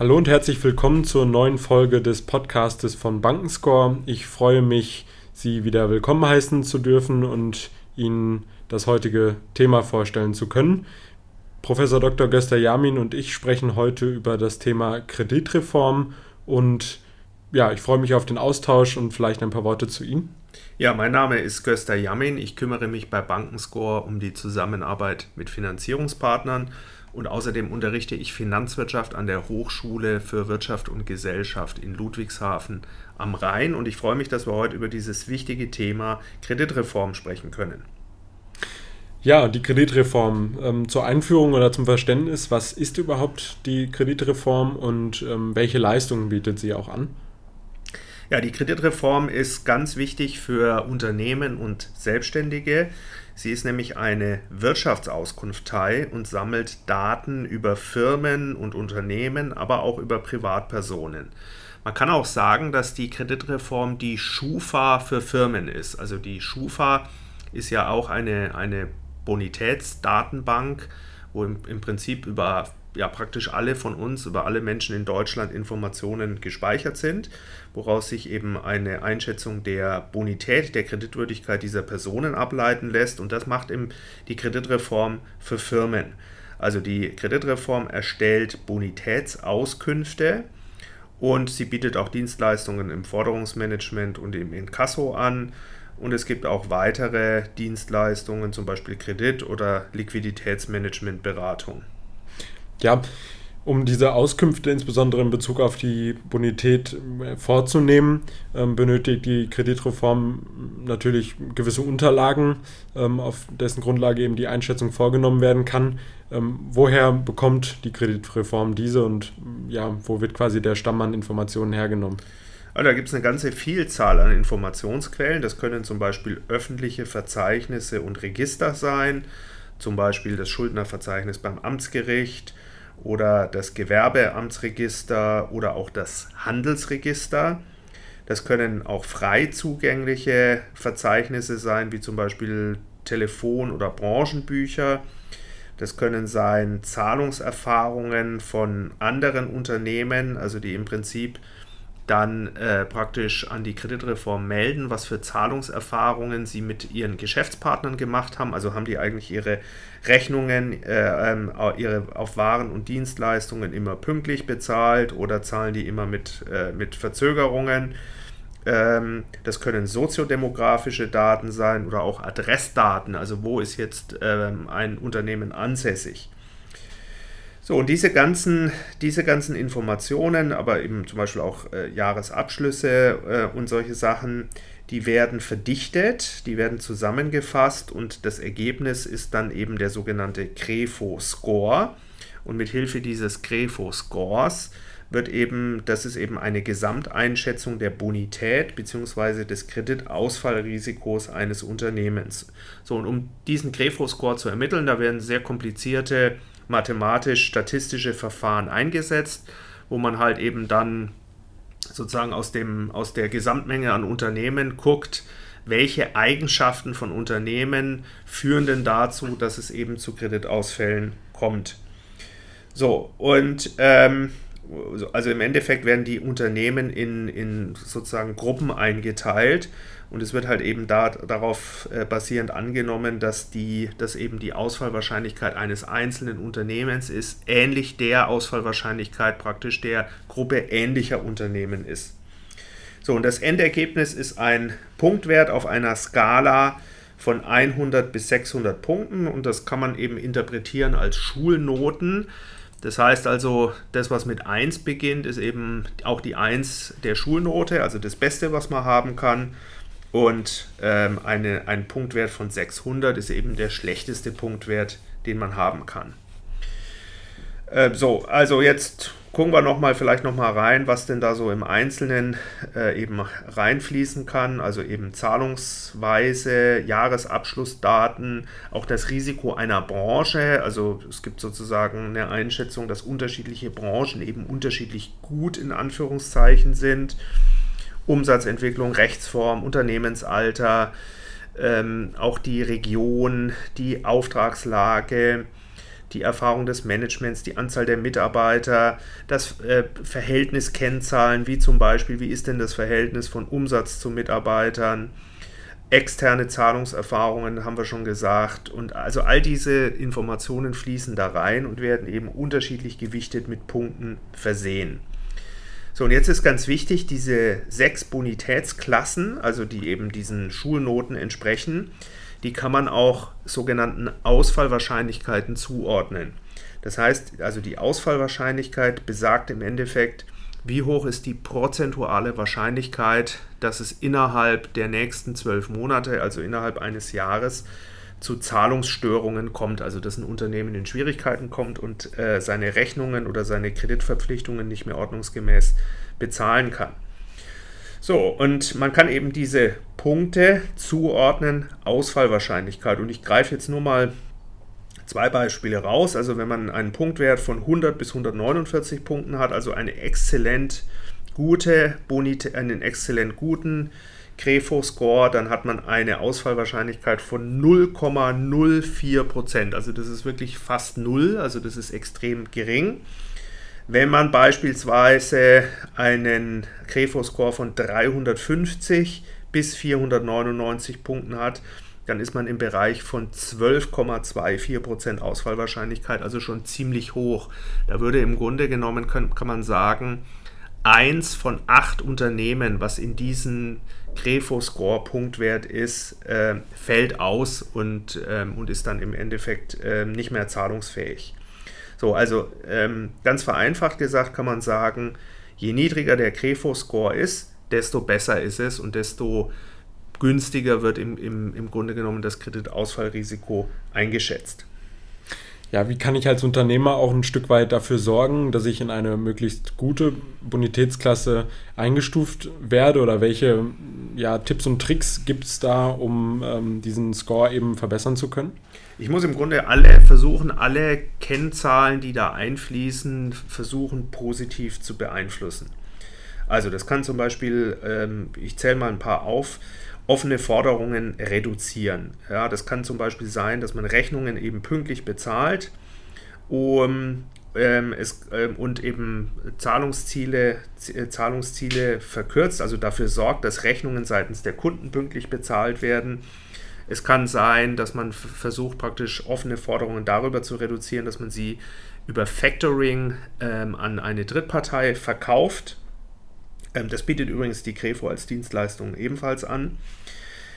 Hallo und herzlich willkommen zur neuen Folge des Podcastes von Bankenscore. Ich freue mich, Sie wieder willkommen heißen zu dürfen und Ihnen das heutige Thema vorstellen zu können. Professor Dr. Göster Jamin und ich sprechen heute über das Thema Kreditreform und ja, ich freue mich auf den Austausch und vielleicht ein paar Worte zu Ihnen. Ja, mein Name ist Göster Jamin. Ich kümmere mich bei Bankenscore um die Zusammenarbeit mit Finanzierungspartnern und außerdem unterrichte ich Finanzwirtschaft an der Hochschule für Wirtschaft und Gesellschaft in Ludwigshafen am Rhein. Und ich freue mich, dass wir heute über dieses wichtige Thema Kreditreform sprechen können. Ja, die Kreditreform. Ähm, zur Einführung oder zum Verständnis, was ist überhaupt die Kreditreform und ähm, welche Leistungen bietet sie auch an? Ja, die Kreditreform ist ganz wichtig für Unternehmen und Selbstständige. Sie ist nämlich eine Wirtschaftsauskunftei und sammelt Daten über Firmen und Unternehmen, aber auch über Privatpersonen. Man kann auch sagen, dass die Kreditreform die Schufa für Firmen ist. Also die Schufa ist ja auch eine, eine Bonitätsdatenbank, wo im, im Prinzip über ja praktisch alle von uns, über alle Menschen in Deutschland Informationen gespeichert sind, woraus sich eben eine Einschätzung der Bonität, der Kreditwürdigkeit dieser Personen ableiten lässt. Und das macht eben die Kreditreform für Firmen. Also die Kreditreform erstellt Bonitätsauskünfte und sie bietet auch Dienstleistungen im Forderungsmanagement und im Inkasso an. Und es gibt auch weitere Dienstleistungen, zum Beispiel Kredit- oder Liquiditätsmanagementberatung. Ja, um diese Auskünfte insbesondere in Bezug auf die Bonität äh, vorzunehmen, ähm, benötigt die Kreditreform natürlich gewisse Unterlagen, ähm, auf dessen Grundlage eben die Einschätzung vorgenommen werden kann. Ähm, woher bekommt die Kreditreform diese und ja, wo wird quasi der Stamm an Informationen hergenommen? Also da gibt es eine ganze Vielzahl an Informationsquellen. Das können zum Beispiel öffentliche Verzeichnisse und Register sein, zum Beispiel das Schuldnerverzeichnis beim Amtsgericht oder das Gewerbeamtsregister oder auch das Handelsregister. Das können auch frei zugängliche Verzeichnisse sein, wie zum Beispiel Telefon- oder Branchenbücher. Das können sein Zahlungserfahrungen von anderen Unternehmen, also die im Prinzip dann äh, praktisch an die Kreditreform melden, was für Zahlungserfahrungen sie mit ihren Geschäftspartnern gemacht haben. Also haben die eigentlich ihre Rechnungen äh, ähm, ihre, auf Waren und Dienstleistungen immer pünktlich bezahlt oder zahlen die immer mit, äh, mit Verzögerungen. Ähm, das können soziodemografische Daten sein oder auch Adressdaten, also wo ist jetzt ähm, ein Unternehmen ansässig. So, und diese ganzen, diese ganzen Informationen, aber eben zum Beispiel auch äh, Jahresabschlüsse äh, und solche Sachen, die werden verdichtet, die werden zusammengefasst und das Ergebnis ist dann eben der sogenannte Crefo-Score. Und mit Hilfe dieses Crefo-Scores wird eben, das ist eben eine Gesamteinschätzung der Bonität bzw. des Kreditausfallrisikos eines Unternehmens. So, und um diesen Crefo-Score zu ermitteln, da werden sehr komplizierte mathematisch-statistische Verfahren eingesetzt, wo man halt eben dann sozusagen aus, dem, aus der Gesamtmenge an Unternehmen guckt, welche Eigenschaften von Unternehmen führen denn dazu, dass es eben zu Kreditausfällen kommt. So, und ähm, also im Endeffekt werden die Unternehmen in, in sozusagen Gruppen eingeteilt und es wird halt eben da, darauf äh, basierend angenommen, dass, die, dass eben die Ausfallwahrscheinlichkeit eines einzelnen Unternehmens ist, ähnlich der Ausfallwahrscheinlichkeit praktisch der Gruppe ähnlicher Unternehmen ist. So, und das Endergebnis ist ein Punktwert auf einer Skala von 100 bis 600 Punkten und das kann man eben interpretieren als Schulnoten. Das heißt also, das, was mit 1 beginnt, ist eben auch die 1 der Schulnote, also das Beste, was man haben kann. Und ähm, eine, ein Punktwert von 600 ist eben der schlechteste Punktwert, den man haben kann. Äh, so, also jetzt gucken wir noch mal vielleicht noch mal rein, was denn da so im Einzelnen äh, eben reinfließen kann. Also eben Zahlungsweise, Jahresabschlussdaten, auch das Risiko einer Branche. Also es gibt sozusagen eine Einschätzung, dass unterschiedliche Branchen eben unterschiedlich gut in Anführungszeichen sind. Umsatzentwicklung, Rechtsform, Unternehmensalter, ähm, auch die Region, die Auftragslage, die Erfahrung des Managements, die Anzahl der Mitarbeiter, das äh, Verhältnis Kennzahlen, wie zum Beispiel, wie ist denn das Verhältnis von Umsatz zu Mitarbeitern, externe Zahlungserfahrungen haben wir schon gesagt. Und also all diese Informationen fließen da rein und werden eben unterschiedlich gewichtet mit Punkten versehen. So, und jetzt ist ganz wichtig, diese sechs Bonitätsklassen, also die eben diesen Schulnoten entsprechen, die kann man auch sogenannten Ausfallwahrscheinlichkeiten zuordnen. Das heißt, also die Ausfallwahrscheinlichkeit besagt im Endeffekt, wie hoch ist die prozentuale Wahrscheinlichkeit, dass es innerhalb der nächsten zwölf Monate, also innerhalb eines Jahres, zu Zahlungsstörungen kommt, also dass ein Unternehmen in Schwierigkeiten kommt und äh, seine Rechnungen oder seine Kreditverpflichtungen nicht mehr ordnungsgemäß bezahlen kann. So, und man kann eben diese Punkte zuordnen, Ausfallwahrscheinlichkeit. Und ich greife jetzt nur mal zwei Beispiele raus. Also wenn man einen Punktwert von 100 bis 149 Punkten hat, also eine exzellent gute Bonite, einen exzellent guten Grefo-Score, dann hat man eine Ausfallwahrscheinlichkeit von 0,04%. Also das ist wirklich fast null, also das ist extrem gering. Wenn man beispielsweise einen Grefo-Score von 350 bis 499 Punkten hat, dann ist man im Bereich von 12,24% Ausfallwahrscheinlichkeit, also schon ziemlich hoch. Da würde im Grunde genommen, kann, kann man sagen, eins von acht Unternehmen, was in diesem Grefo-Score-Punktwert ist, äh, fällt aus und, ähm, und ist dann im Endeffekt äh, nicht mehr zahlungsfähig. So, also ähm, ganz vereinfacht gesagt kann man sagen, je niedriger der Crefo-Score ist, desto besser ist es und desto günstiger wird im, im, im Grunde genommen das Kreditausfallrisiko eingeschätzt. Ja, wie kann ich als Unternehmer auch ein Stück weit dafür sorgen, dass ich in eine möglichst gute Bonitätsklasse eingestuft werde oder welche ja, Tipps und Tricks gibt es da, um ähm, diesen Score eben verbessern zu können? Ich muss im Grunde alle versuchen, alle Kennzahlen, die da einfließen, versuchen positiv zu beeinflussen. Also das kann zum Beispiel, ähm, ich zähle mal ein paar auf, offene Forderungen reduzieren. Ja, das kann zum Beispiel sein, dass man Rechnungen eben pünktlich bezahlt um, ähm, es, ähm, und eben Zahlungsziele, äh, Zahlungsziele verkürzt, also dafür sorgt, dass Rechnungen seitens der Kunden pünktlich bezahlt werden es kann sein, dass man versucht, praktisch offene Forderungen darüber zu reduzieren, dass man sie über Factoring ähm, an eine Drittpartei verkauft. Ähm, das bietet übrigens die Crefo als Dienstleistung ebenfalls an.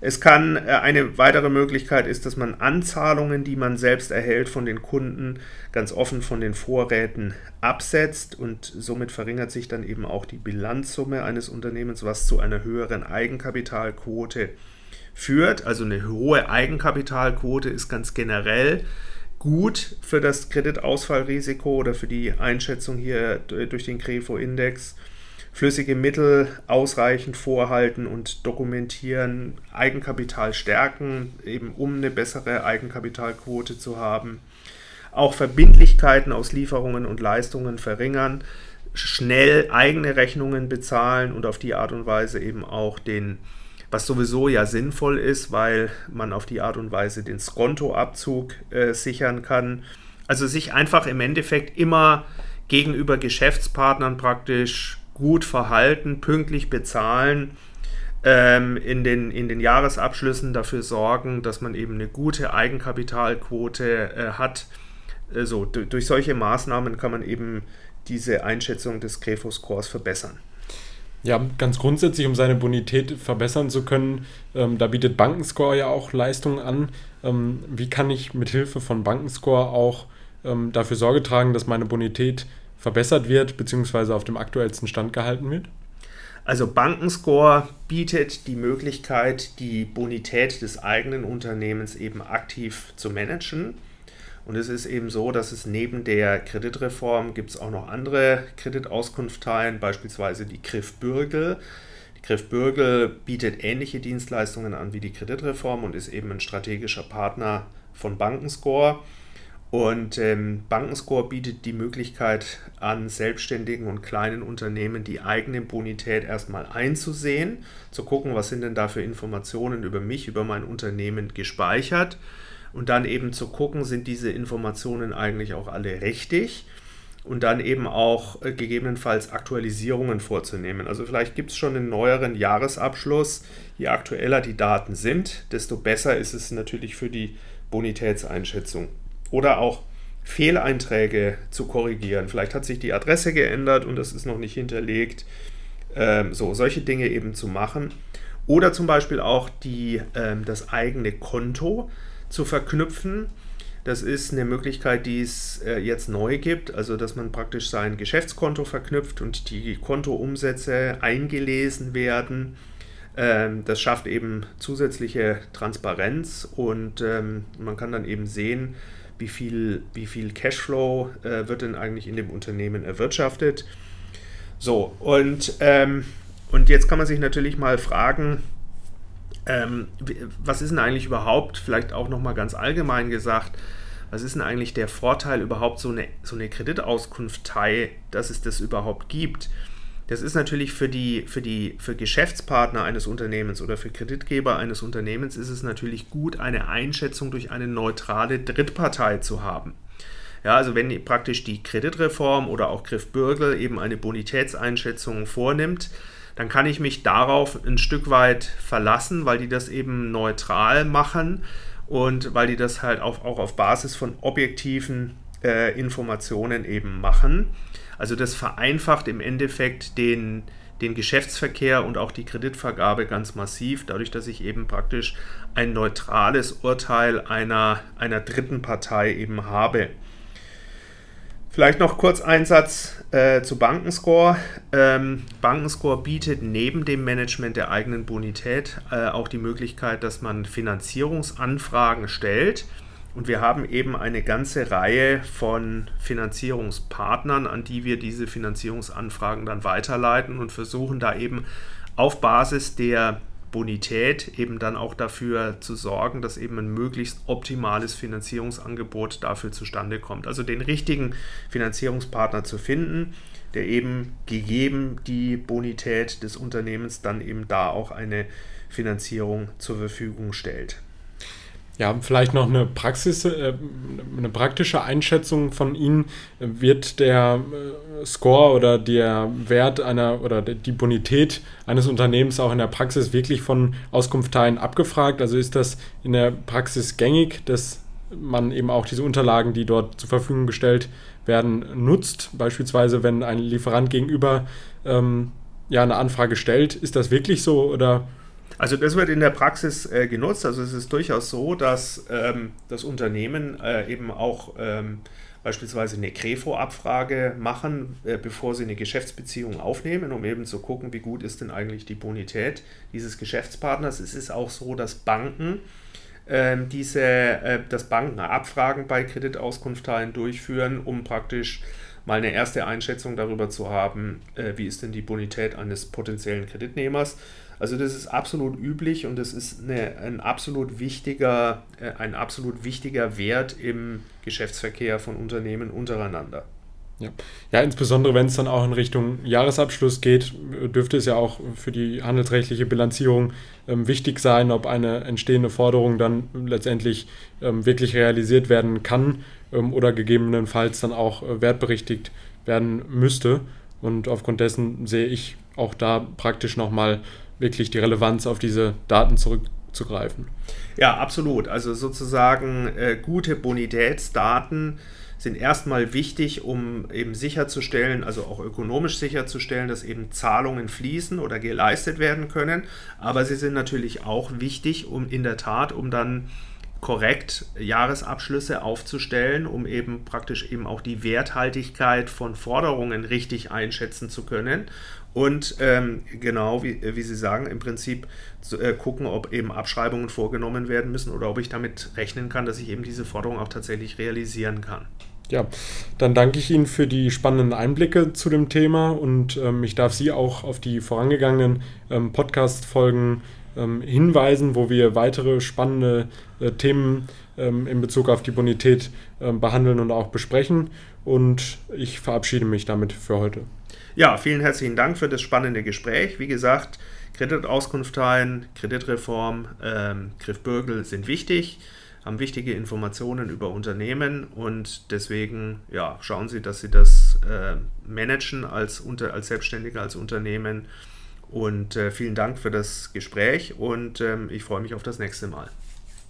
Es kann äh, eine weitere Möglichkeit ist, dass man Anzahlungen, die man selbst erhält von den Kunden, ganz offen von den Vorräten absetzt und somit verringert sich dann eben auch die Bilanzsumme eines Unternehmens, was zu einer höheren Eigenkapitalquote führt. Also eine hohe Eigenkapitalquote ist ganz generell gut für das Kreditausfallrisiko oder für die Einschätzung hier durch den Crefo-Index. Flüssige Mittel ausreichend vorhalten und dokumentieren, Eigenkapital stärken, eben um eine bessere Eigenkapitalquote zu haben. Auch Verbindlichkeiten aus Lieferungen und Leistungen verringern, schnell eigene Rechnungen bezahlen und auf die Art und Weise eben auch den was sowieso ja sinnvoll ist, weil man auf die Art und Weise den Skontoabzug äh, sichern kann. Also sich einfach im Endeffekt immer gegenüber Geschäftspartnern praktisch gut verhalten, pünktlich bezahlen, ähm, in, den, in den Jahresabschlüssen dafür sorgen, dass man eben eine gute Eigenkapitalquote äh, hat. Also durch solche Maßnahmen kann man eben diese Einschätzung des Grefo-Scores verbessern. Ja, ganz grundsätzlich, um seine Bonität verbessern zu können, ähm, da bietet Bankenscore ja auch Leistungen an. Ähm, wie kann ich mit Hilfe von Bankenscore auch ähm, dafür Sorge tragen, dass meine Bonität verbessert wird bzw. auf dem aktuellsten Stand gehalten wird? Also Bankenscore bietet die Möglichkeit, die Bonität des eigenen Unternehmens eben aktiv zu managen. Und es ist eben so, dass es neben der Kreditreform gibt es auch noch andere Kreditauskunfteien, beispielsweise die Griff Bürgel. Die Griff Bürgel bietet ähnliche Dienstleistungen an wie die Kreditreform und ist eben ein strategischer Partner von Bankenscore. Und ähm, Bankenscore bietet die Möglichkeit an selbstständigen und kleinen Unternehmen die eigene Bonität erstmal einzusehen, zu gucken, was sind denn da für Informationen über mich, über mein Unternehmen gespeichert und dann eben zu gucken, sind diese Informationen eigentlich auch alle richtig und dann eben auch äh, gegebenenfalls Aktualisierungen vorzunehmen. Also vielleicht gibt es schon einen neueren Jahresabschluss. Je aktueller die Daten sind, desto besser ist es natürlich für die Bonitätseinschätzung. Oder auch Fehleinträge zu korrigieren. Vielleicht hat sich die Adresse geändert und das ist noch nicht hinterlegt. Ähm, so, solche Dinge eben zu machen. Oder zum Beispiel auch die, ähm, das eigene Konto zu verknüpfen das ist eine Möglichkeit, die es äh, jetzt neu gibt, also dass man praktisch sein Geschäftskonto verknüpft und die Kontoumsätze eingelesen werden. Ähm, das schafft eben zusätzliche Transparenz und ähm, man kann dann eben sehen, wie viel, wie viel Cashflow äh, wird denn eigentlich in dem Unternehmen erwirtschaftet. So, und, ähm, und jetzt kann man sich natürlich mal fragen, ähm, was ist denn eigentlich überhaupt, vielleicht auch nochmal ganz allgemein gesagt, was ist denn eigentlich der Vorteil überhaupt so eine, so eine Kreditauskunftei, dass es das überhaupt gibt? Das ist natürlich für die, für die, für Geschäftspartner eines Unternehmens oder für Kreditgeber eines Unternehmens ist es natürlich gut, eine Einschätzung durch eine neutrale Drittpartei zu haben. Ja, also wenn praktisch die Kreditreform oder auch Griff Bürgel eben eine Bonitätseinschätzung vornimmt, dann kann ich mich darauf ein Stück weit verlassen, weil die das eben neutral machen und weil die das halt auch, auch auf Basis von objektiven äh, Informationen eben machen. Also das vereinfacht im Endeffekt den, den Geschäftsverkehr und auch die Kreditvergabe ganz massiv, dadurch, dass ich eben praktisch ein neutrales Urteil einer, einer dritten Partei eben habe. Vielleicht noch kurz ein Satz äh, zu Bankenscore. Ähm, Bankenscore bietet neben dem Management der eigenen Bonität äh, auch die Möglichkeit, dass man Finanzierungsanfragen stellt. Und wir haben eben eine ganze Reihe von Finanzierungspartnern, an die wir diese Finanzierungsanfragen dann weiterleiten und versuchen da eben auf Basis der Bonität eben dann auch dafür zu sorgen, dass eben ein möglichst optimales Finanzierungsangebot dafür zustande kommt. Also den richtigen Finanzierungspartner zu finden, der eben gegeben die Bonität des Unternehmens dann eben da auch eine Finanzierung zur Verfügung stellt. Ja, vielleicht noch eine Praxis, äh, eine praktische Einschätzung von Ihnen. Wird der äh, Score oder der Wert einer oder die Bonität eines Unternehmens auch in der Praxis wirklich von Auskunftsteilen abgefragt? Also ist das in der Praxis gängig, dass man eben auch diese Unterlagen, die dort zur Verfügung gestellt werden, nutzt? Beispielsweise, wenn ein Lieferant gegenüber ähm, ja eine Anfrage stellt, ist das wirklich so oder? Also das wird in der Praxis äh, genutzt. Also es ist durchaus so, dass ähm, das Unternehmen äh, eben auch ähm, beispielsweise eine Krefo-Abfrage machen, äh, bevor sie eine Geschäftsbeziehung aufnehmen, um eben zu gucken, wie gut ist denn eigentlich die Bonität dieses Geschäftspartners. Es ist auch so, dass Banken ähm, diese, äh, dass Banken Abfragen bei Kreditauskunftteilen durchführen, um praktisch mal eine erste Einschätzung darüber zu haben, äh, wie ist denn die Bonität eines potenziellen Kreditnehmers. Also das ist absolut üblich und das ist eine, ein, absolut wichtiger, äh, ein absolut wichtiger Wert im Geschäftsverkehr von Unternehmen untereinander. Ja. ja, insbesondere wenn es dann auch in Richtung Jahresabschluss geht, dürfte es ja auch für die handelsrechtliche Bilanzierung ähm, wichtig sein, ob eine entstehende Forderung dann letztendlich ähm, wirklich realisiert werden kann ähm, oder gegebenenfalls dann auch äh, wertberichtigt werden müsste. Und aufgrund dessen sehe ich auch da praktisch nochmal wirklich die Relevanz auf diese Daten zurückzugreifen. Ja, absolut. Also sozusagen äh, gute Bonitätsdaten sind erstmal wichtig, um eben sicherzustellen, also auch ökonomisch sicherzustellen, dass eben Zahlungen fließen oder geleistet werden können. Aber sie sind natürlich auch wichtig, um in der Tat, um dann korrekt Jahresabschlüsse aufzustellen, um eben praktisch eben auch die Werthaltigkeit von Forderungen richtig einschätzen zu können und ähm, genau, wie, wie Sie sagen, im Prinzip äh, gucken, ob eben Abschreibungen vorgenommen werden müssen oder ob ich damit rechnen kann, dass ich eben diese Forderung auch tatsächlich realisieren kann. Ja, dann danke ich Ihnen für die spannenden Einblicke zu dem Thema und ähm, ich darf Sie auch auf die vorangegangenen ähm, Podcast-Folgen ähm, hinweisen, wo wir weitere spannende äh, Themen ähm, in Bezug auf die Bonität äh, behandeln und auch besprechen. Und ich verabschiede mich damit für heute. Ja, vielen herzlichen Dank für das spannende Gespräch. Wie gesagt, Kreditauskunftteilen, Kreditreform, ähm, Griff Bürgel sind wichtig. haben wichtige Informationen über Unternehmen und deswegen ja, schauen Sie, dass Sie das äh, managen als, unter, als Selbstständiger, als Unternehmen. Und äh, vielen Dank für das Gespräch und ähm, ich freue mich auf das nächste Mal.